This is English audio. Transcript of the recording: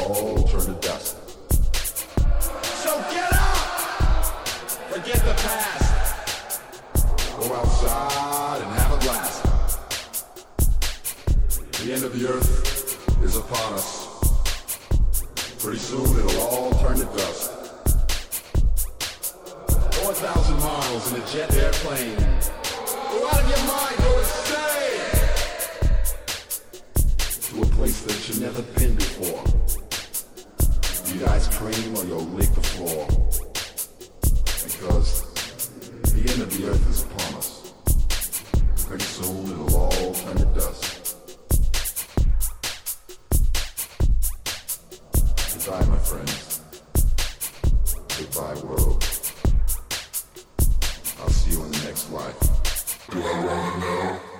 all turn to dust. So get up! Forget the past. Go outside and have a blast. The end of the earth is upon us. Pretty soon it'll all turn to dust. 4,000 miles in a jet airplane. Go out of your mind, go insane! That you've never been before. Eat ice cream or you'll lick the floor. Because the end of the earth is upon us. Pretty soon it'll all turn to dust. Goodbye, my friends. Goodbye, world. I'll see you in the next life. Do I wanna know?